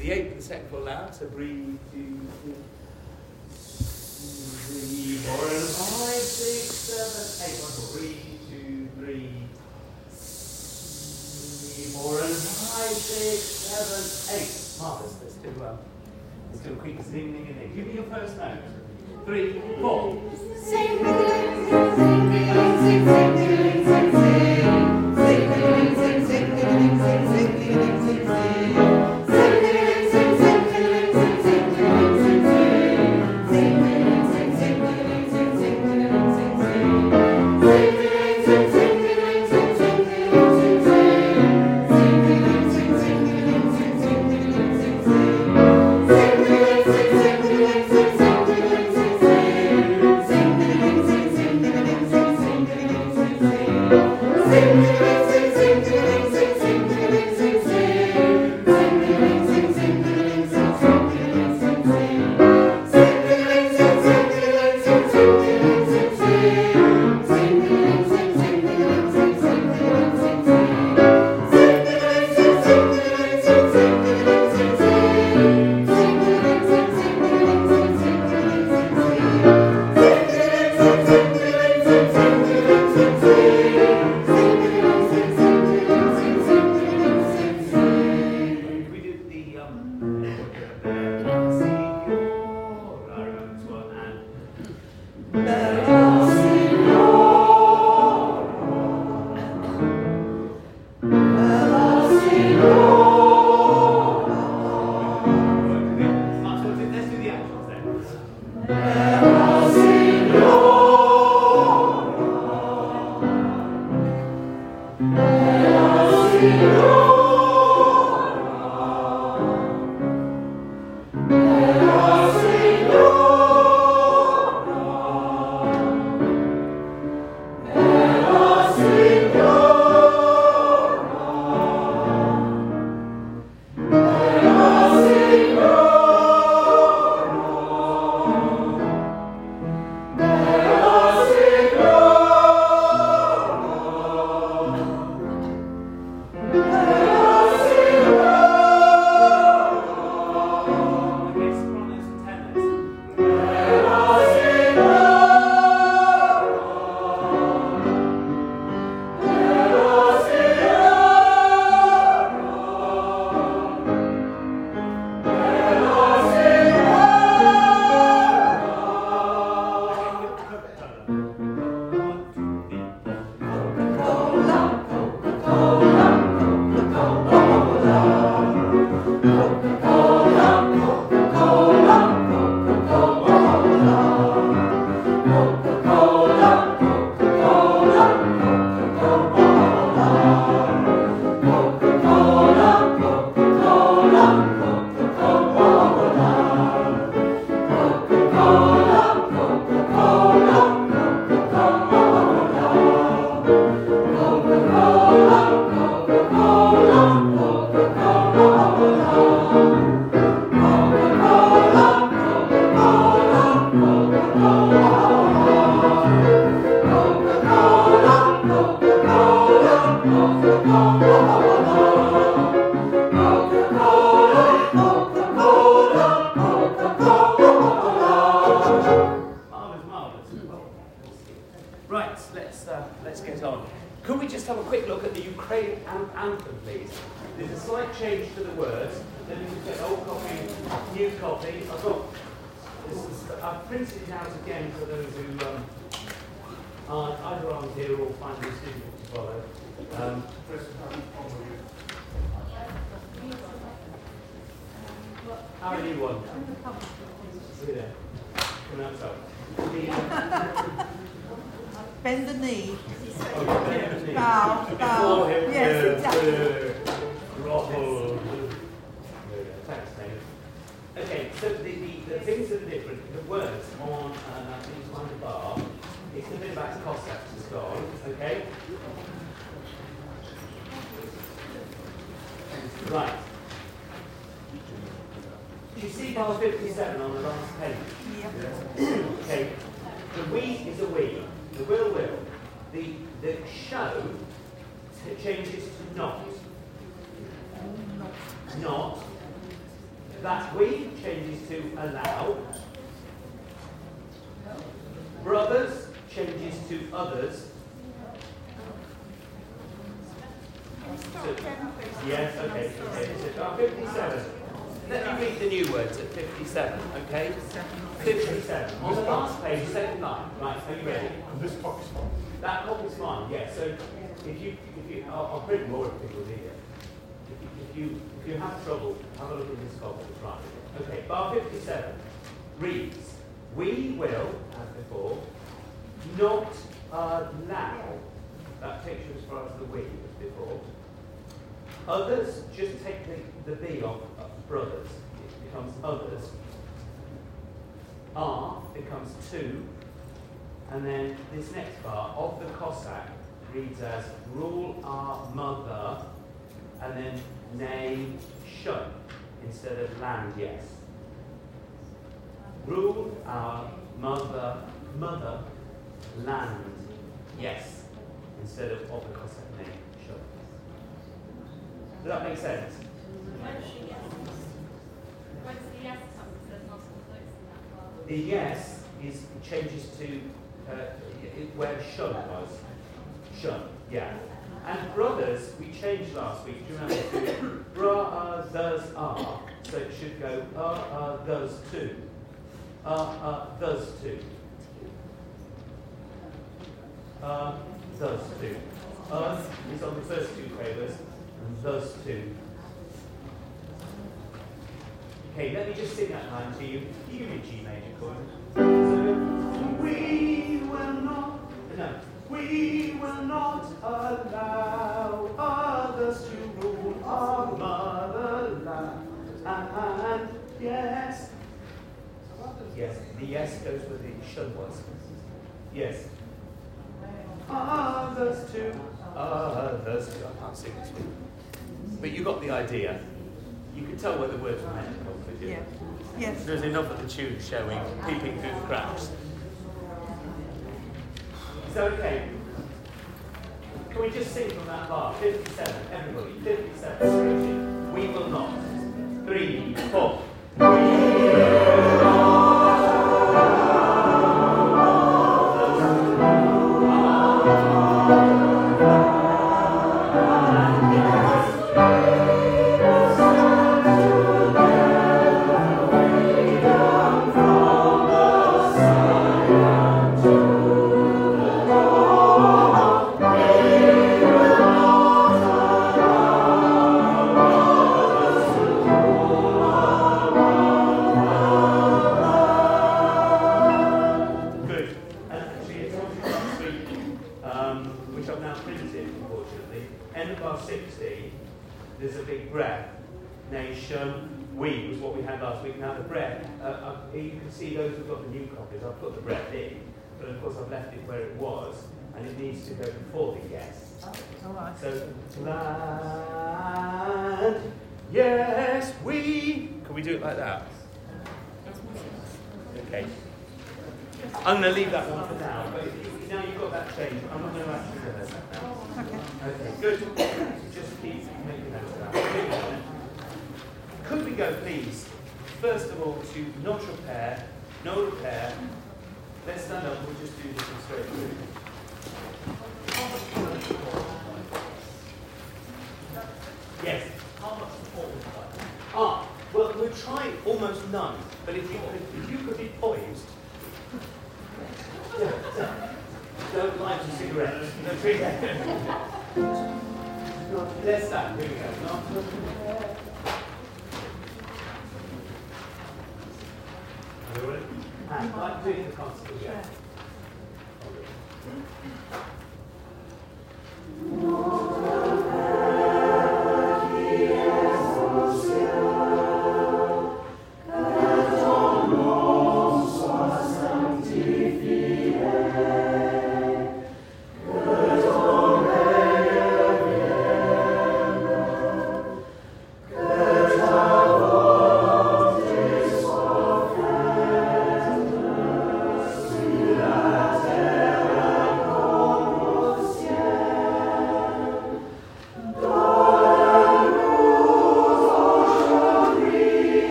the eighth, the second foot loud. So breathe, two, three, four, and five, six, seven, eight. One more. Breathe, two, three, four, and five, six, seven, eight. Marvelous. Let's do um, let's do a quick zing, ding, ding. Give me your first note. Three, four. Sing, anthem, please. There's a slight change to the words. Then you can get old oh, copy, new copy. I've got. This is, I've printed it out again for those who um, are either aren't here or find this difficult to follow. Um, how are you one? Sit there. Come outside bend the knee, bow, bow. Yes, exactly. Okay, so the, the, the, things that are different, the words on uh, these the bar, it's a bit about Cossacks as gone, okay? Right. Do you see bar 57 on the last page? Yeah. okay. The we is a we the will will, the, the show changes to not. Not. That we changes to allow. Brothers changes to others. So, yes, okay. okay. So, 57. Let me read the new words at 57, okay? 57. On the last page, second line. Right, are you ready? This copy's fine. That copy's fine, yeah. So if you, if you, I'll, I'll print more if people need it. If you, if you, have trouble, have a look at this copy. Right. Okay, bar 57 reads, We will, as before, not allow, that takes you as far as the we as before. Others, just take the, the B off of brothers, it becomes others. Are becomes two, and then this next part of the Cossack reads as rule our mother and then name shun instead of land yes. Rule our mother mother land yes instead of of the Cossack name shun. Does that make sense? The yes is changes to uh, where shun was. Shun, yeah. And brothers, we changed last week. Do you remember? Brothers are. So it should go uh, uh, those two. Uh, uh, those two. Uh, those two. Us is on the first two quavers, and those two. Okay, let me just sing that line to you. You give me G major chord. So, we will not, no, we will not allow others to rule our motherland. And yes, yes, the yes goes where the shun was. Yes. Others to others. I can't sing this one. But you got the idea. You could tell where the words were meant to come from, didn't you? Yeah. Yes. There's enough of the tune showing, peeping through the cracks. Is that okay? Can we just sing from that bar? 57, everybody, 57. We will not. Three, four. Good.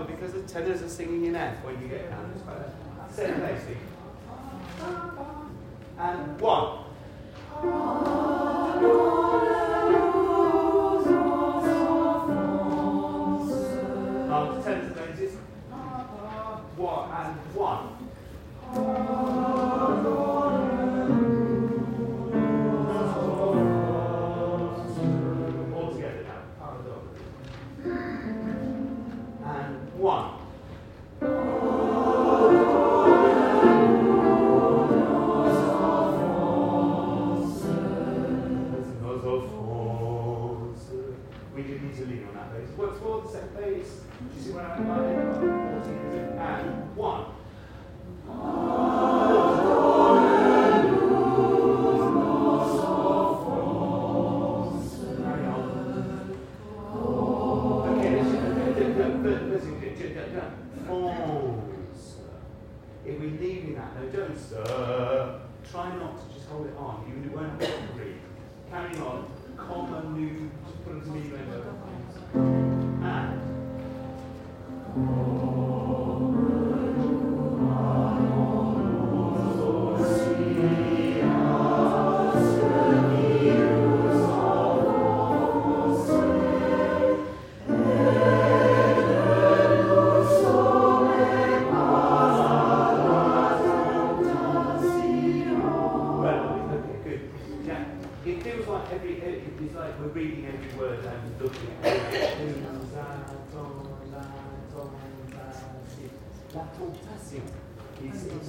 Because the tenors are singing in F when you get way. Same place. And one.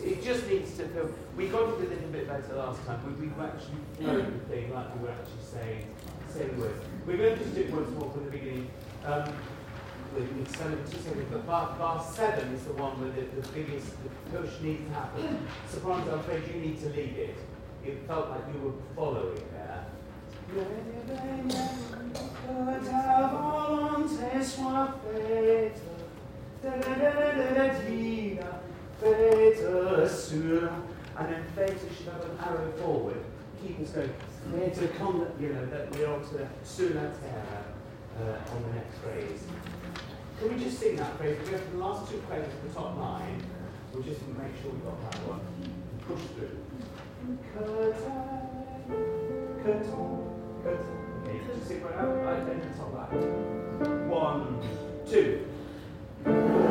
It just needs to feel. We got it a little bit better last time. We, we've actually flowed the thing like we were actually saying, saying words. We're going to just do it once more from the beginning. Um, we we but bar, bar seven is the one where the, the biggest the push needs to happen. Sopranos, I'm afraid you need to lead it. It felt like you were following there. And then theta should have an arrow forward. Keep us going. Theta, come, you know, that we're on to sulla terra on the next phrase. Can we just sing that phrase? We have the last two phrases of the top line. We'll just make sure we got that one. Push through. Curtain, curtain, curtain. Okay, just sit right out. Then, the top line. One, two. That's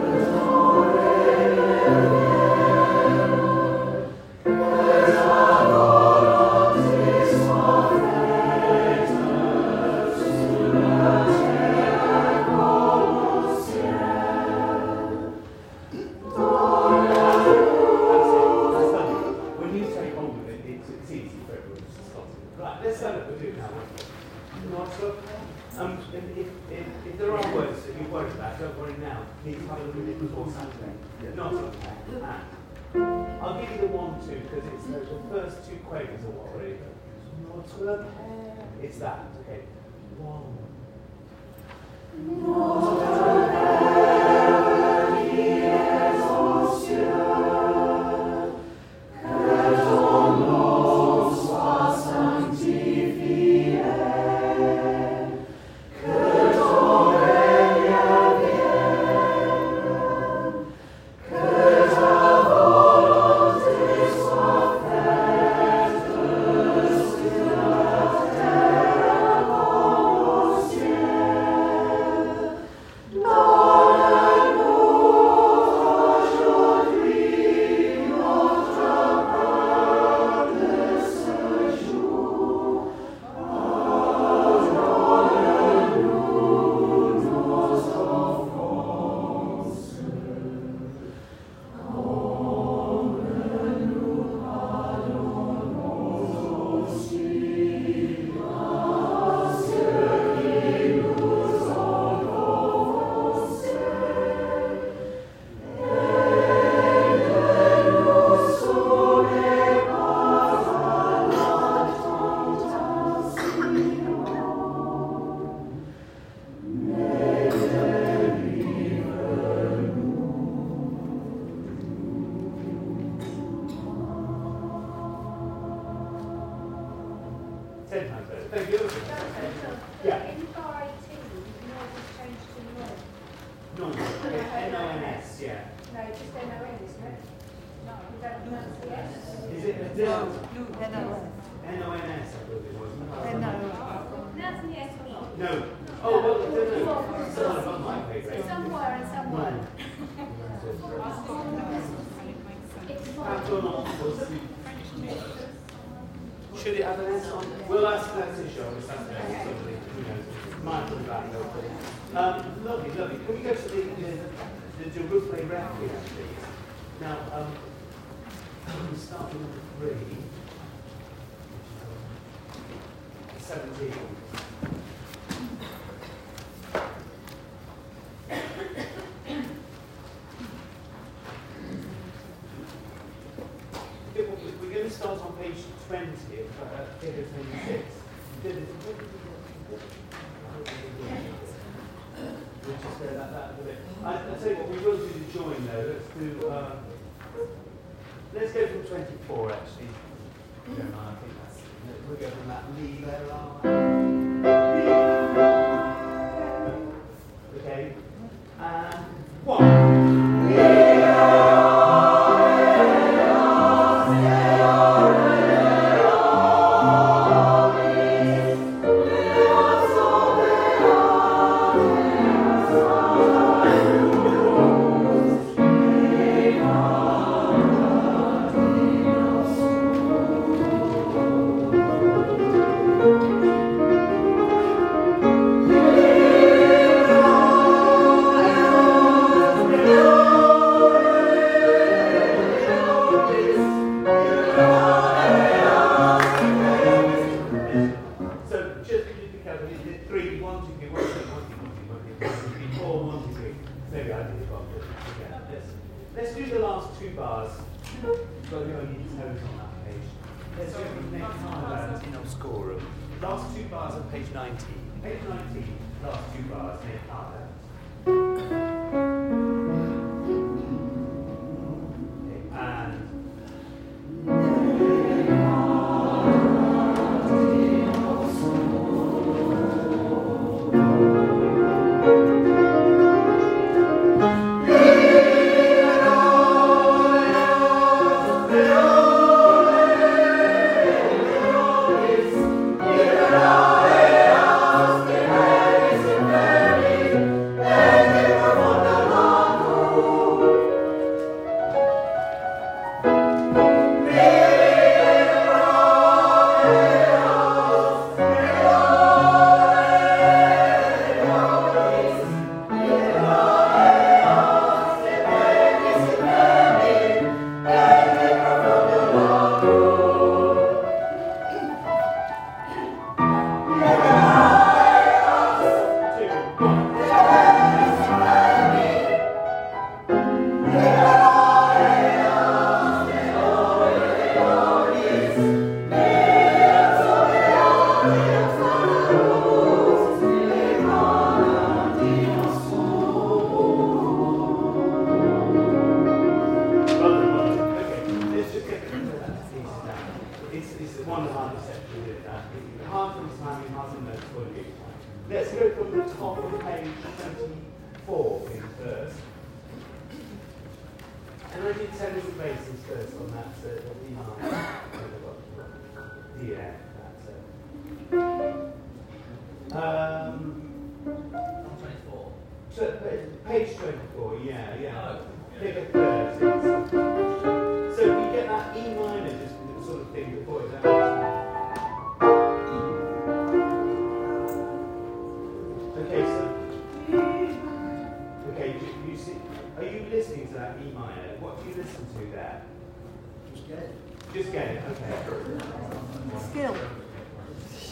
three, 17. four actually. Mm -hmm. That lead there.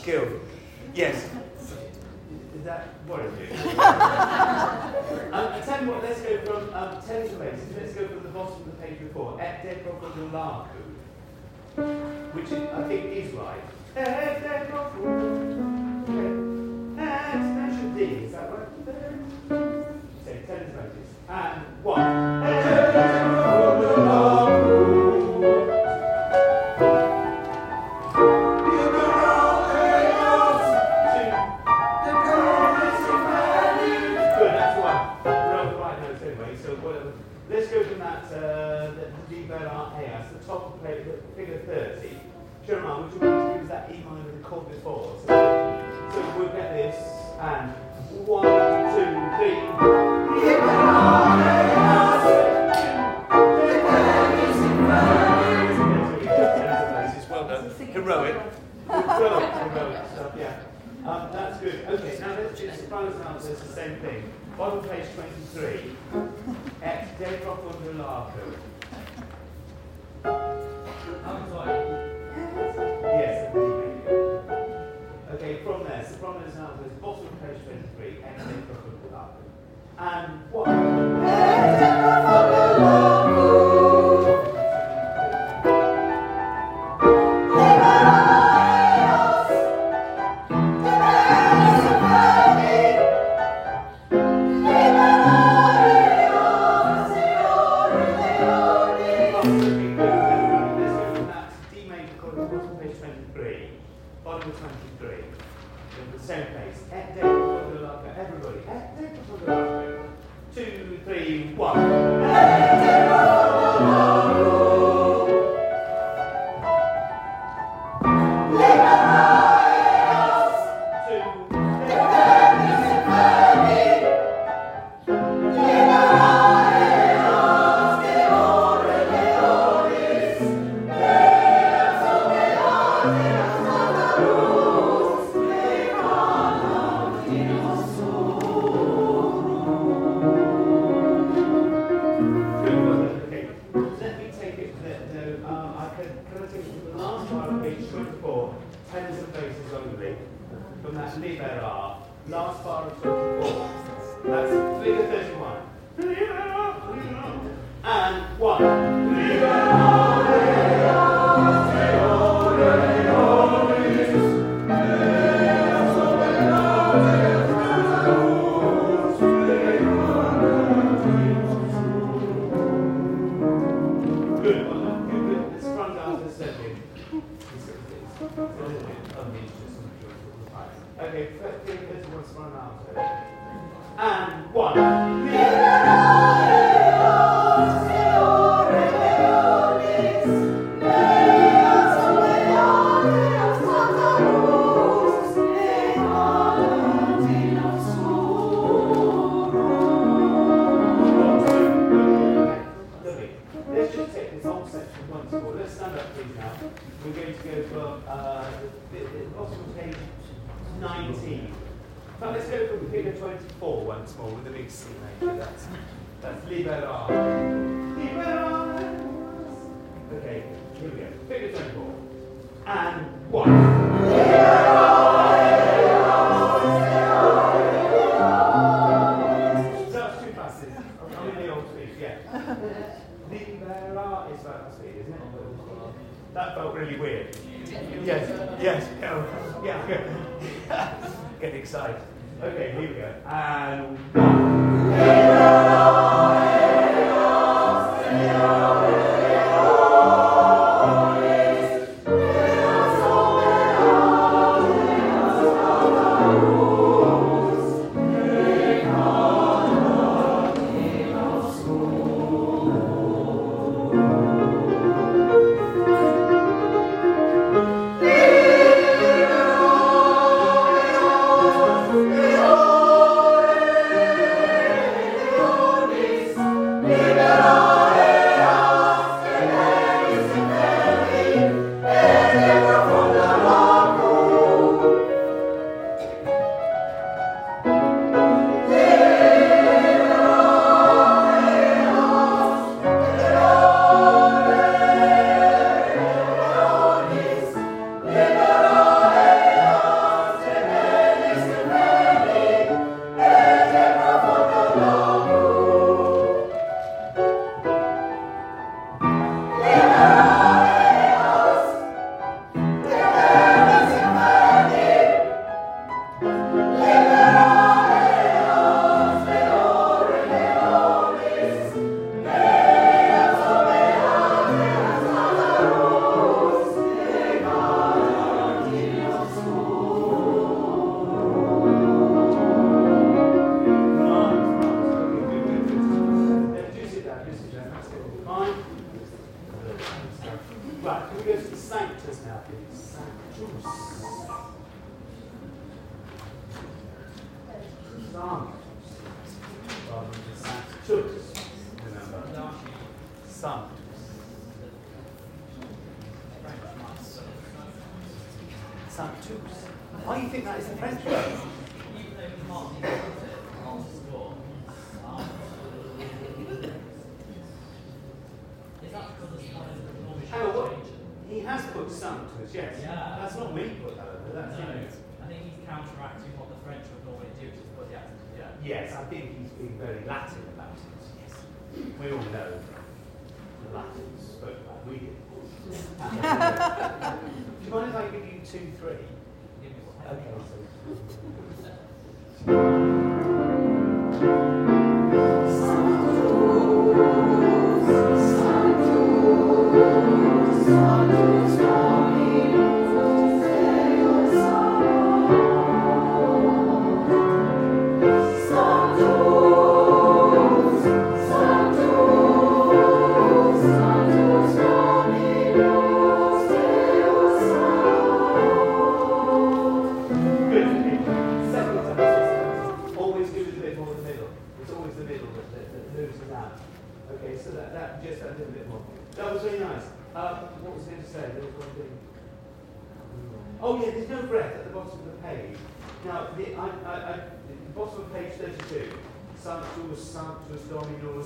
skill. Yes. Is that boring you? um, tell you what, let's go from um, ten to places. Let's go from the bottom of the page before. Et de crocodilaku, which is, I think is right. Et de crocodilaku. Et special D, is that right? Say ten to places. And one. Says the same thing. Bottom page 23, at Deborah Kundulaku. I'm sorry. Yes, Okay, from there, From is now says bottom page 23, at Deborah Kundulaku. And what? that felt really weird. Yes, yes, yeah, yeah. Get excited. Okay, here we go. And. is the sanctus now. Sanctus. Sanctus. Sanctus. Remember. Sanctus. Sanctus. Why do you think that is the French word? Yes. Yeah. That's not me put that over, that's No, him. I think he's counteracting what the French would normally do to put the accent. Yeah. Yes, I think he's being very Latin about it. Yes. We all know the Latins spoke like we did. Do you mind if I give you two, three? Give me one. Okay, so.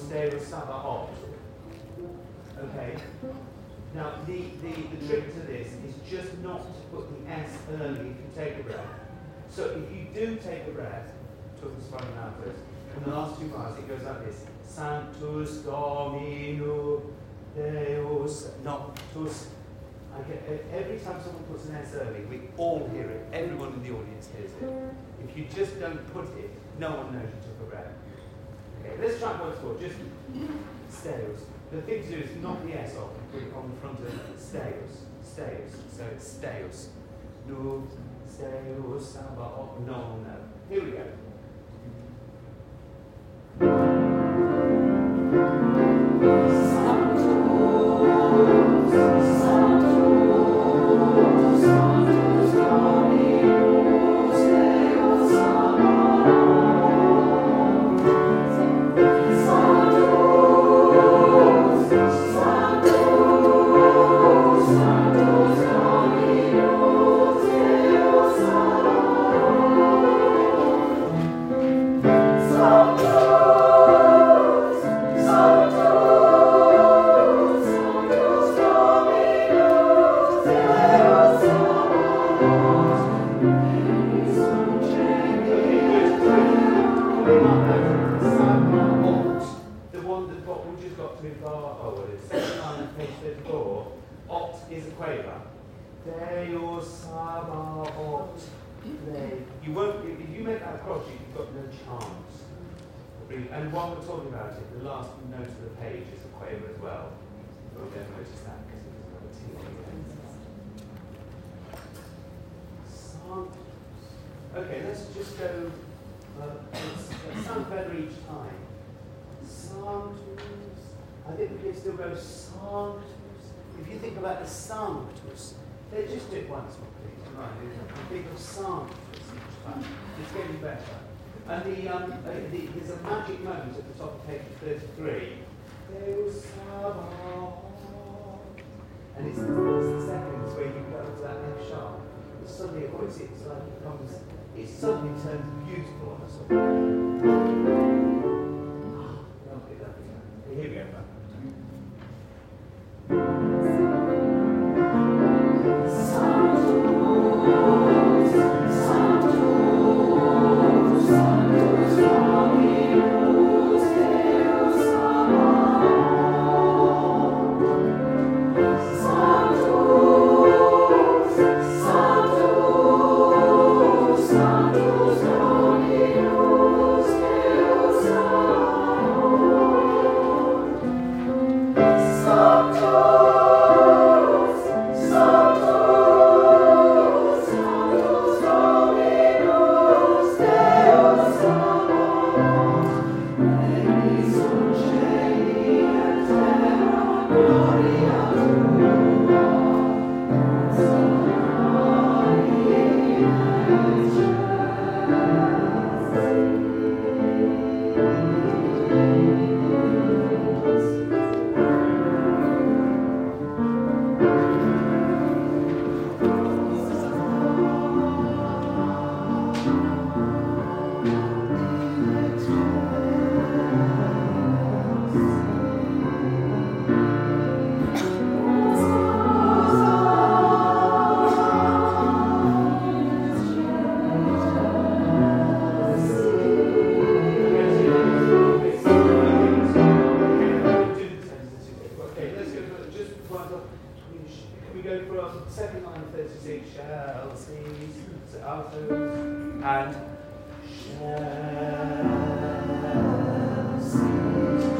Dominus, Deus, Sabaoth. Okay. Now, the, the, the trick to this is just not to put the S early if you take a breath. So if you do take a breath, totus spinatus, in the last two bars it goes like this. Sanctus Domino Deus Noctus. Every time someone puts an S early, we all hear it. Everyone in the audience hears it. If you just don't put it, no one knows you took a breath. Okay, let's try it once more. Just Steus. The thing to do is knock the S off and put it on the front of Steus. Steus. So it's Steus. No, Steus, Samba, oh, no, no. Here we go. Each time. It's getting better. And the, um, uh, the, there's a magic moment at the top of page 33. And it's, the seconds where you go to that F sharp. And suddenly a voice, it's like it becomes, it suddenly turns beautiful on us all. Can we go for a second line of 36, shall cease and shall.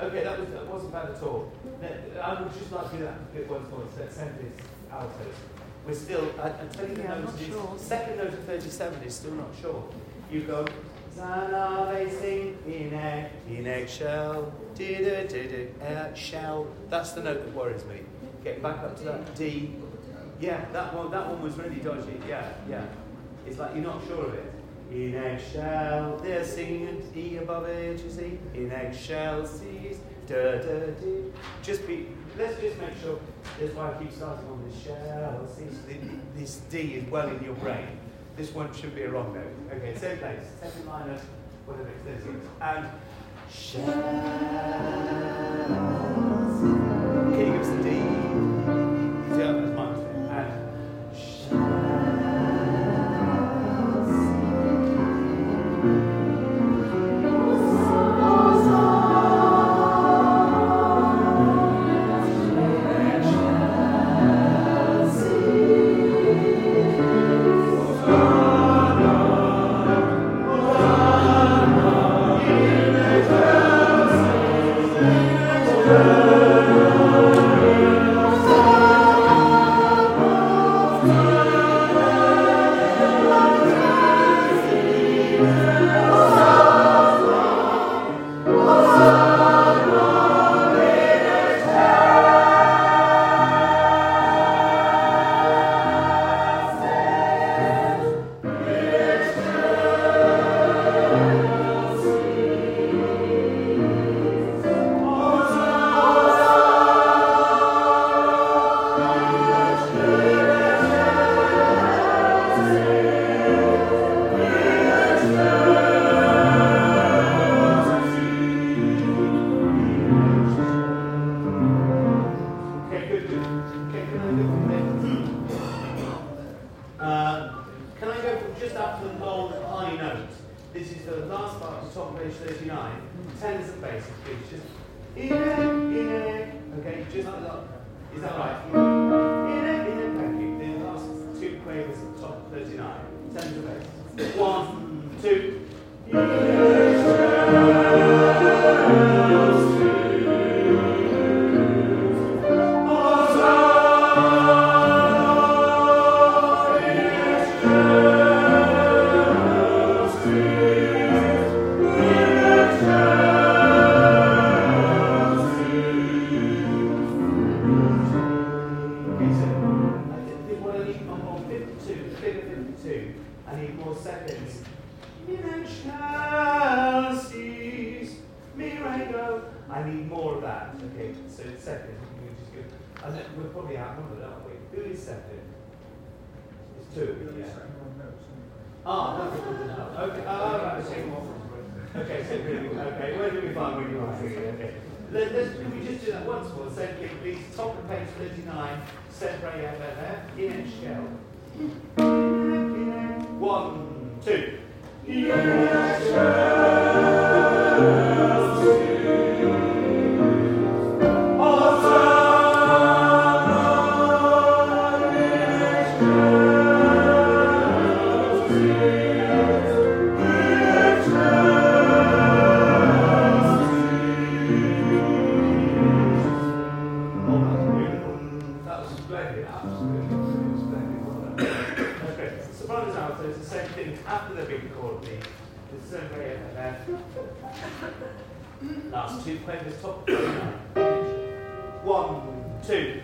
Okay, that, was, that wasn't bad at all. I would just like to do that bit once more. Send this altos. We're still, I, I tell you the Yeah, I'm notes. is- sure. Second note of 37 is still not sure. You go, Zana, they sing in egg, in eggshell, did did uh, shell. That's the note that worries me. Get back up to that D. Yeah, that one, that one was really dodgy. Yeah, yeah. It's like you're not sure of it. In eggshell, they're singing an E above it, you see. In eggshell, C's, da da. Just be, let's just make sure, that's why I keep starting on this shell. The- This D is well in your brain. This one should be a wrong note. Okay, same place, second minor, whatever it's 30. And shell. Can you the D? Yeah, Okay, after they've been called the, the survey of their last two papers, top one, two.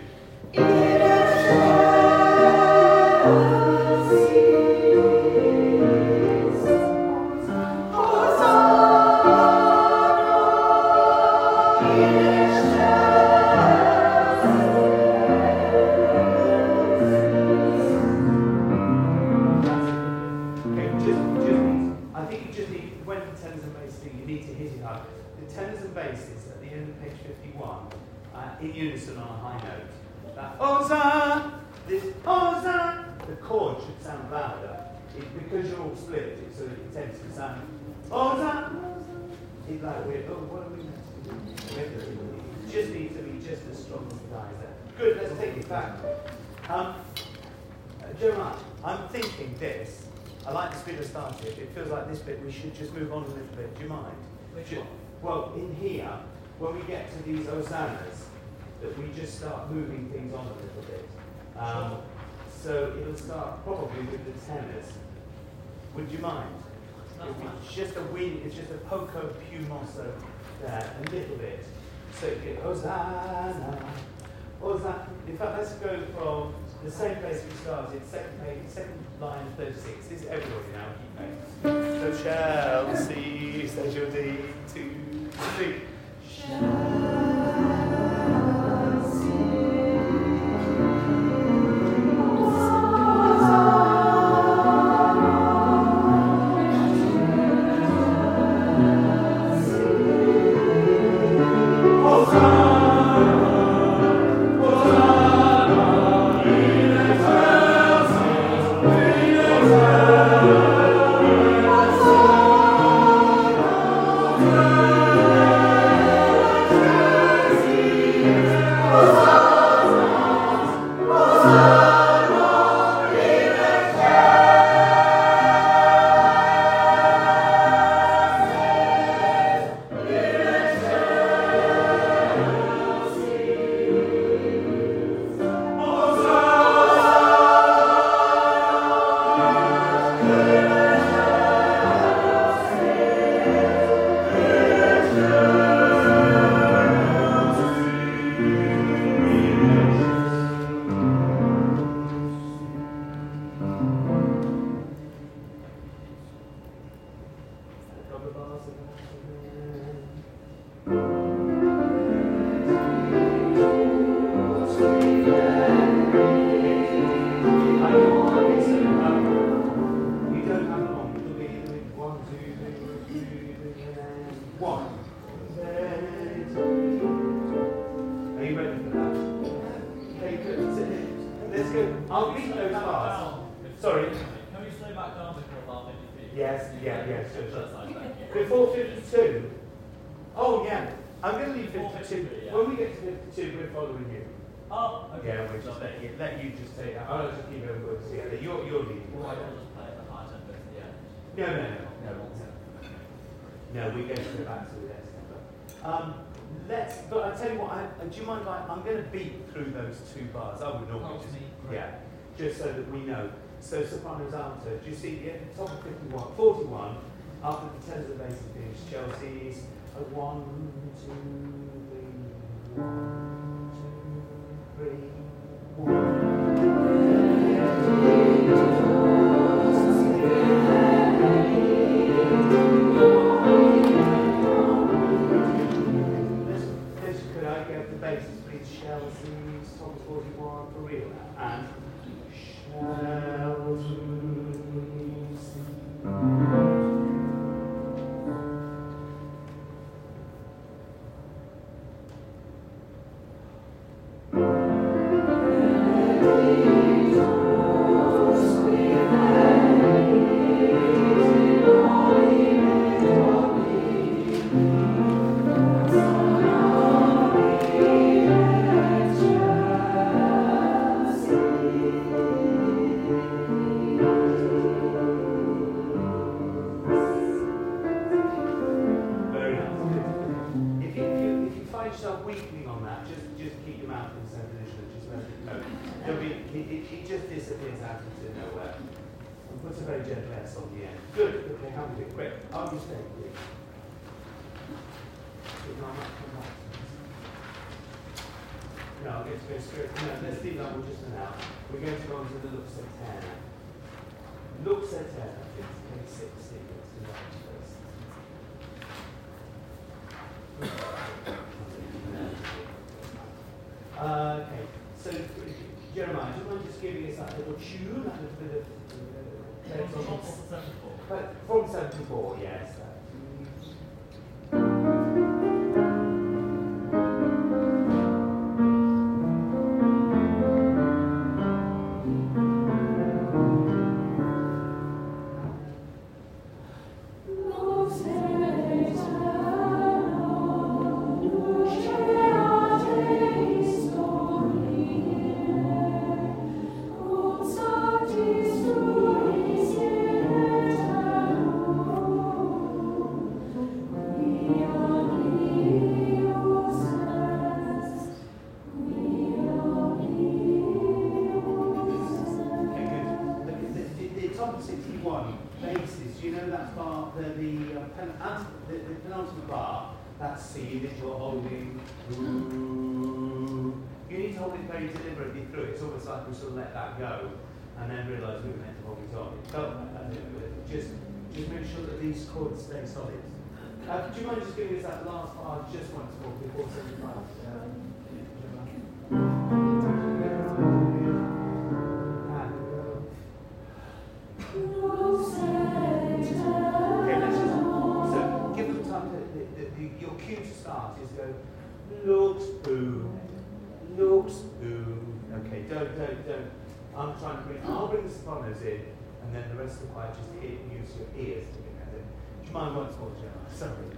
moving things on a little bit. Um, so it'll start probably with the tenors. Would you mind? It's just a wing. it's just a poco più mosso there, a little bit. So you get Hosanna, Hosanna. In fact, let's go from the same place we started, second page, second line 36. This is everybody now, keep going. So Chelsea, see, says your D, two, three. Chelsea. Yeah, just so that we know. So soprano's alto. Do you see the top of 51, 41, after the tenors of bass and finish, Chelsea's a one, two, three, one, two, three, one. Chelsea. Psalms 41 for real. And shall just just make sure that these chords stay solid. Uh, do you mind just giving us that last part just once more before sending it Your cue to start is go, looks who, looks who. Okay, don't, don't, don't. I'm trying to bring, I'll bring the sopranos in and then the rest of the choir just hit, use your ears to get at it. Do you mind once more, Gemma? Sorry.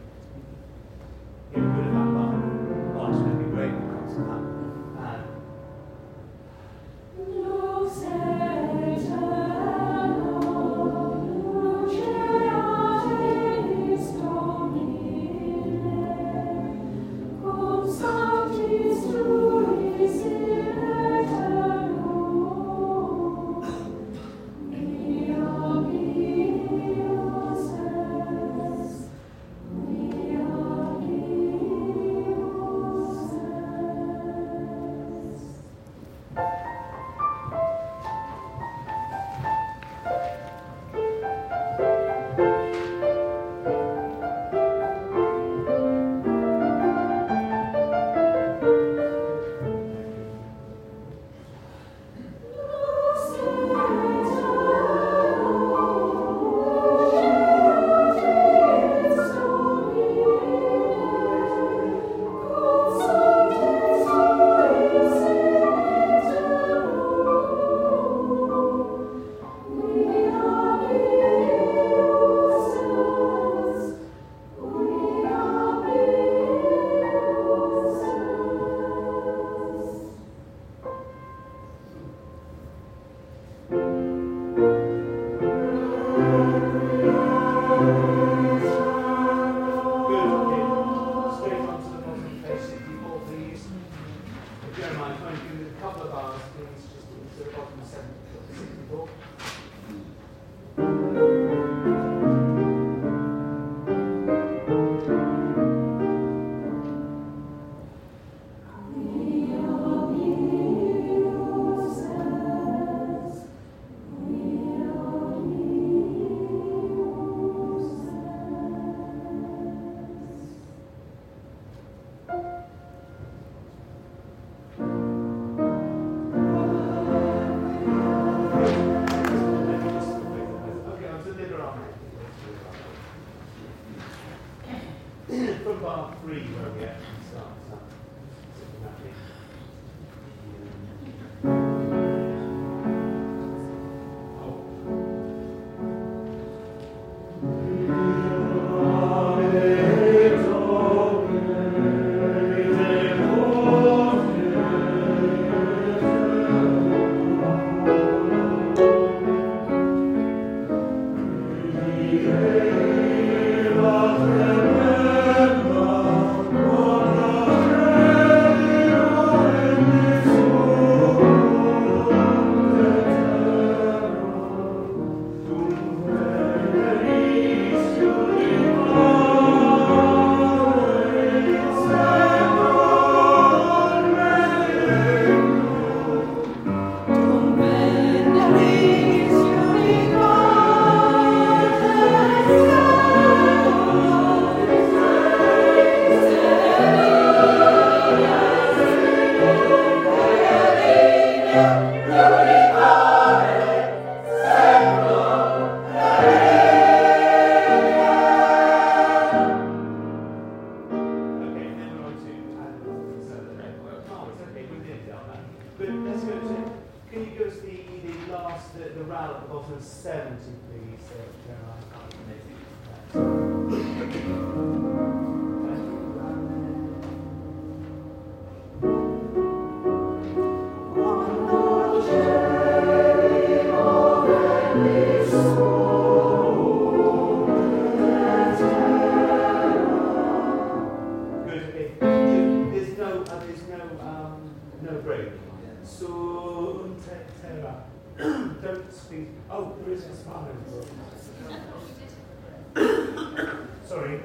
sorry.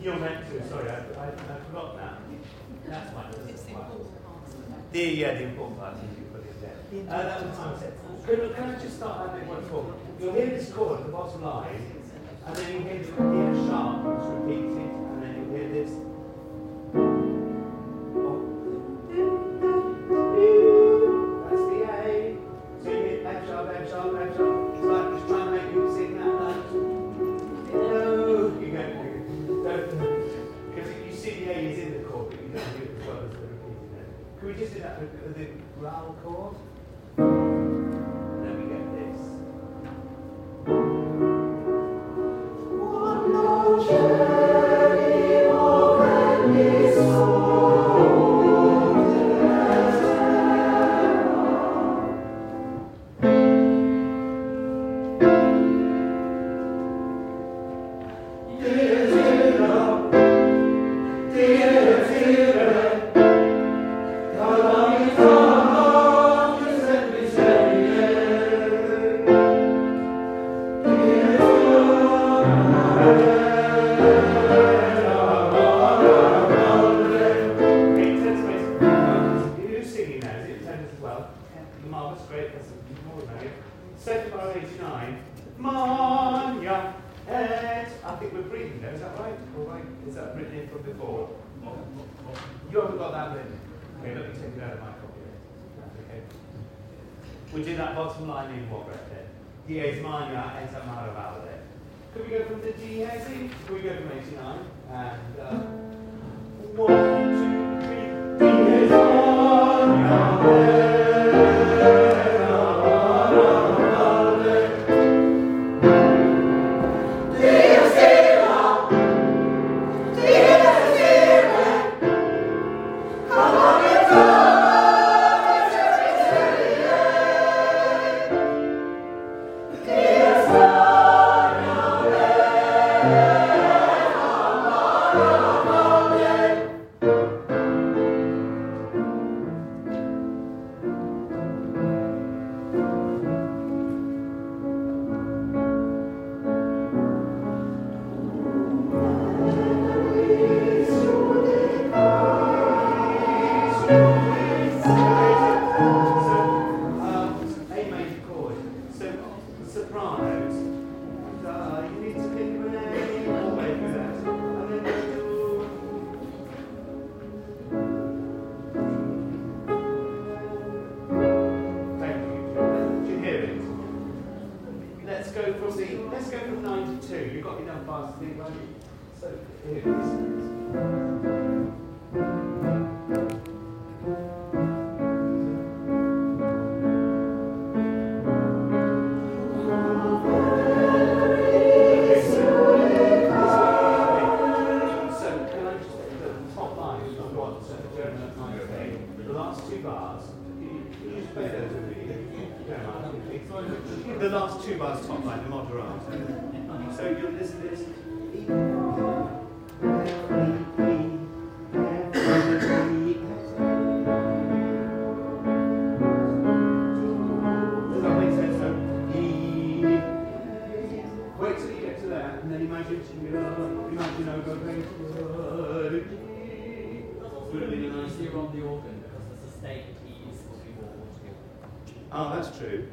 You're meant to, sorry, I, I, I forgot that. That's The, yeah, the important part is you put it there. Uh, that was time set. Can, can I just start that bit once more? You'll hear this chord at the bottom line, and then you'll hear the sharp, which and then you'll hear this. Oh, that's true.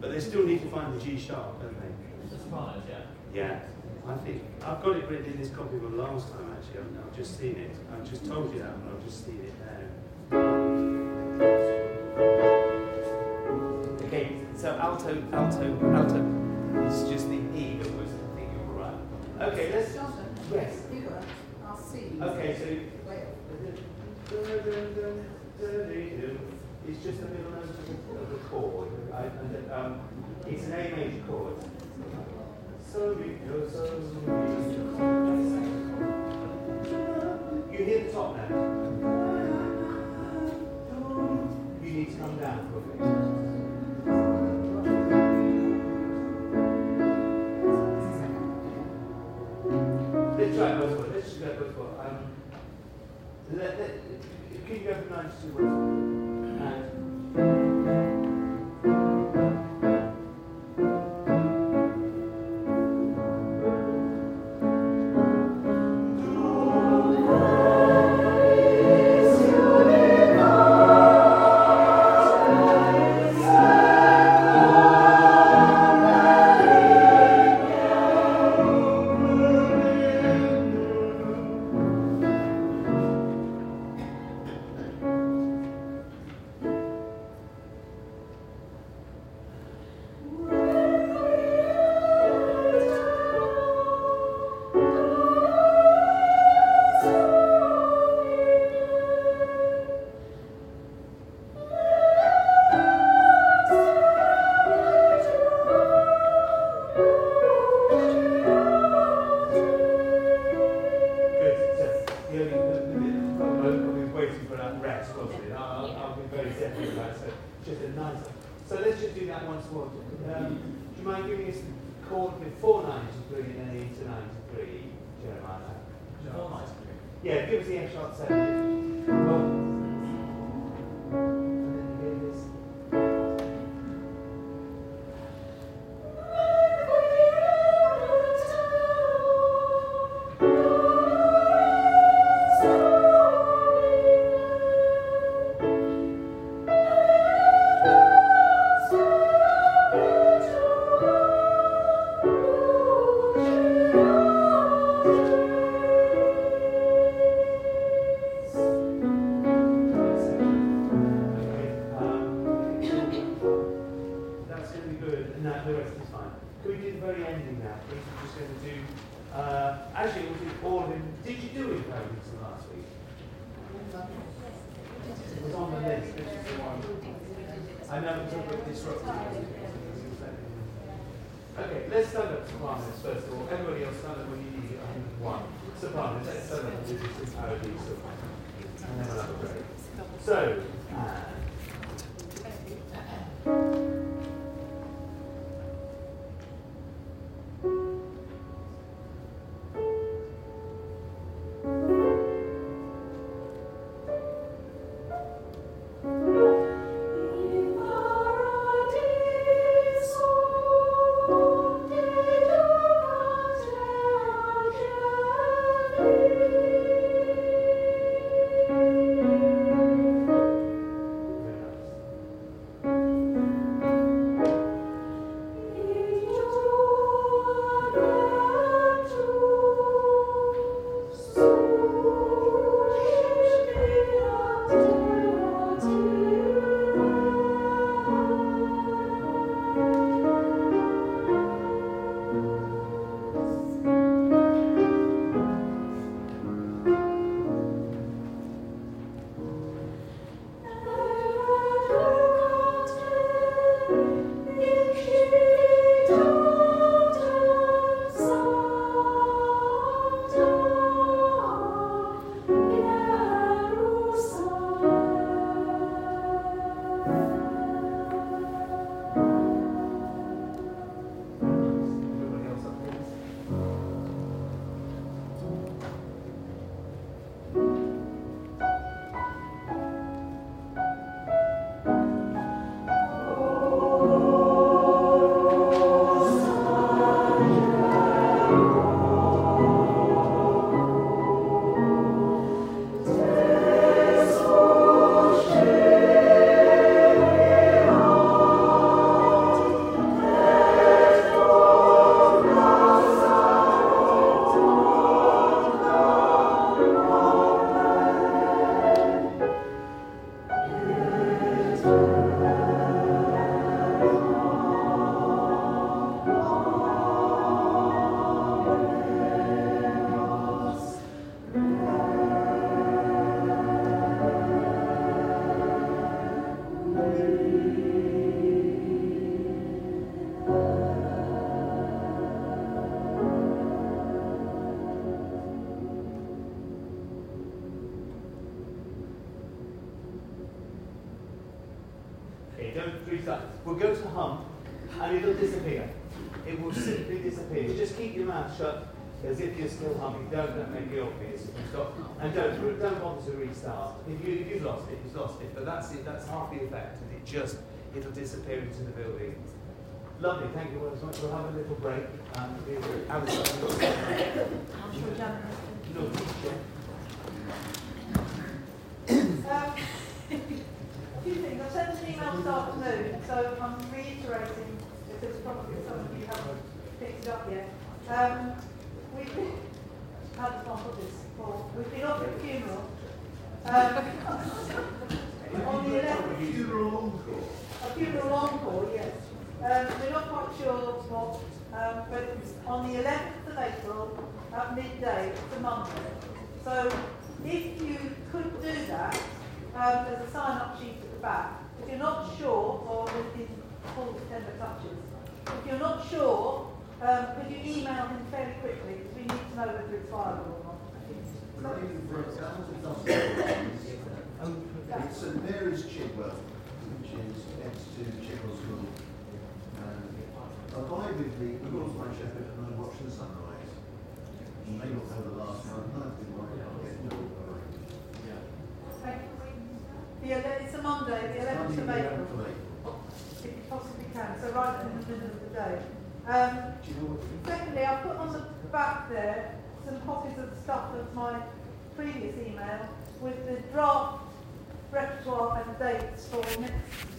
But they still need to find the G sharp, don't they? That's yeah. Yeah. I think I've got it written in this copy from last time actually, I've, I've just seen it. I've just told you that but I've just seen it there. Okay, so alto, alto, alto. It's just the E that was the thing you were right. Okay, let's yes. It's just a middle note of a chord. I, and, um, it's an A major chord. So You hear the top note. You need to come down for a bit. Let's try both for. Let's try both for. Um, can you recognize two words? three, Jeremiah. Yeah, give us the M sharp seven. Oh. Don't restart. We'll go to hum, and it'll disappear. It will simply disappear. Just keep your mouth shut as if you're still humming. Don't, don't make it obvious. Stop. And don't, don't bother to restart. If, you, if you've lost it, you've lost it. But that's it. That's half the effect. And it just, it'll disappear into the building. Lovely. Thank you very much. We'll have a little break. Um, Alice, I'm sure Janet has to- look, yeah. Um, A few things. I sent this afternoon, so I'm reiterating, because probably some of you haven't picked it up yet. Um, we've been, how does one put this, Paul? We've been offered a funeral. Um, on the eleventh, Funeral encore. a funeral encore, yes. Um, we're not quite sure what, um, but on the eleventh of April at midday, it's a Monday. So if you could do that, um, there's a sign-up sheet at the back. If you're not sure, or within Paul's tender touches, if you're not sure, um, could you email him fairly quickly, because we need to know whether it's viable or not. It's St Mary's Chigwell, which is next to Chigwell School. And abide with me, we've my shepherd and I watch the sunrise. You may not know the last one, I've been working on it. Thank you. The, it's a Monday, the eleventh of Monday, April. If you possibly can, so right in the middle of the day. Um, secondly, I've put on the back there some copies of the stuff of my previous email with the draft repertoire and dates for next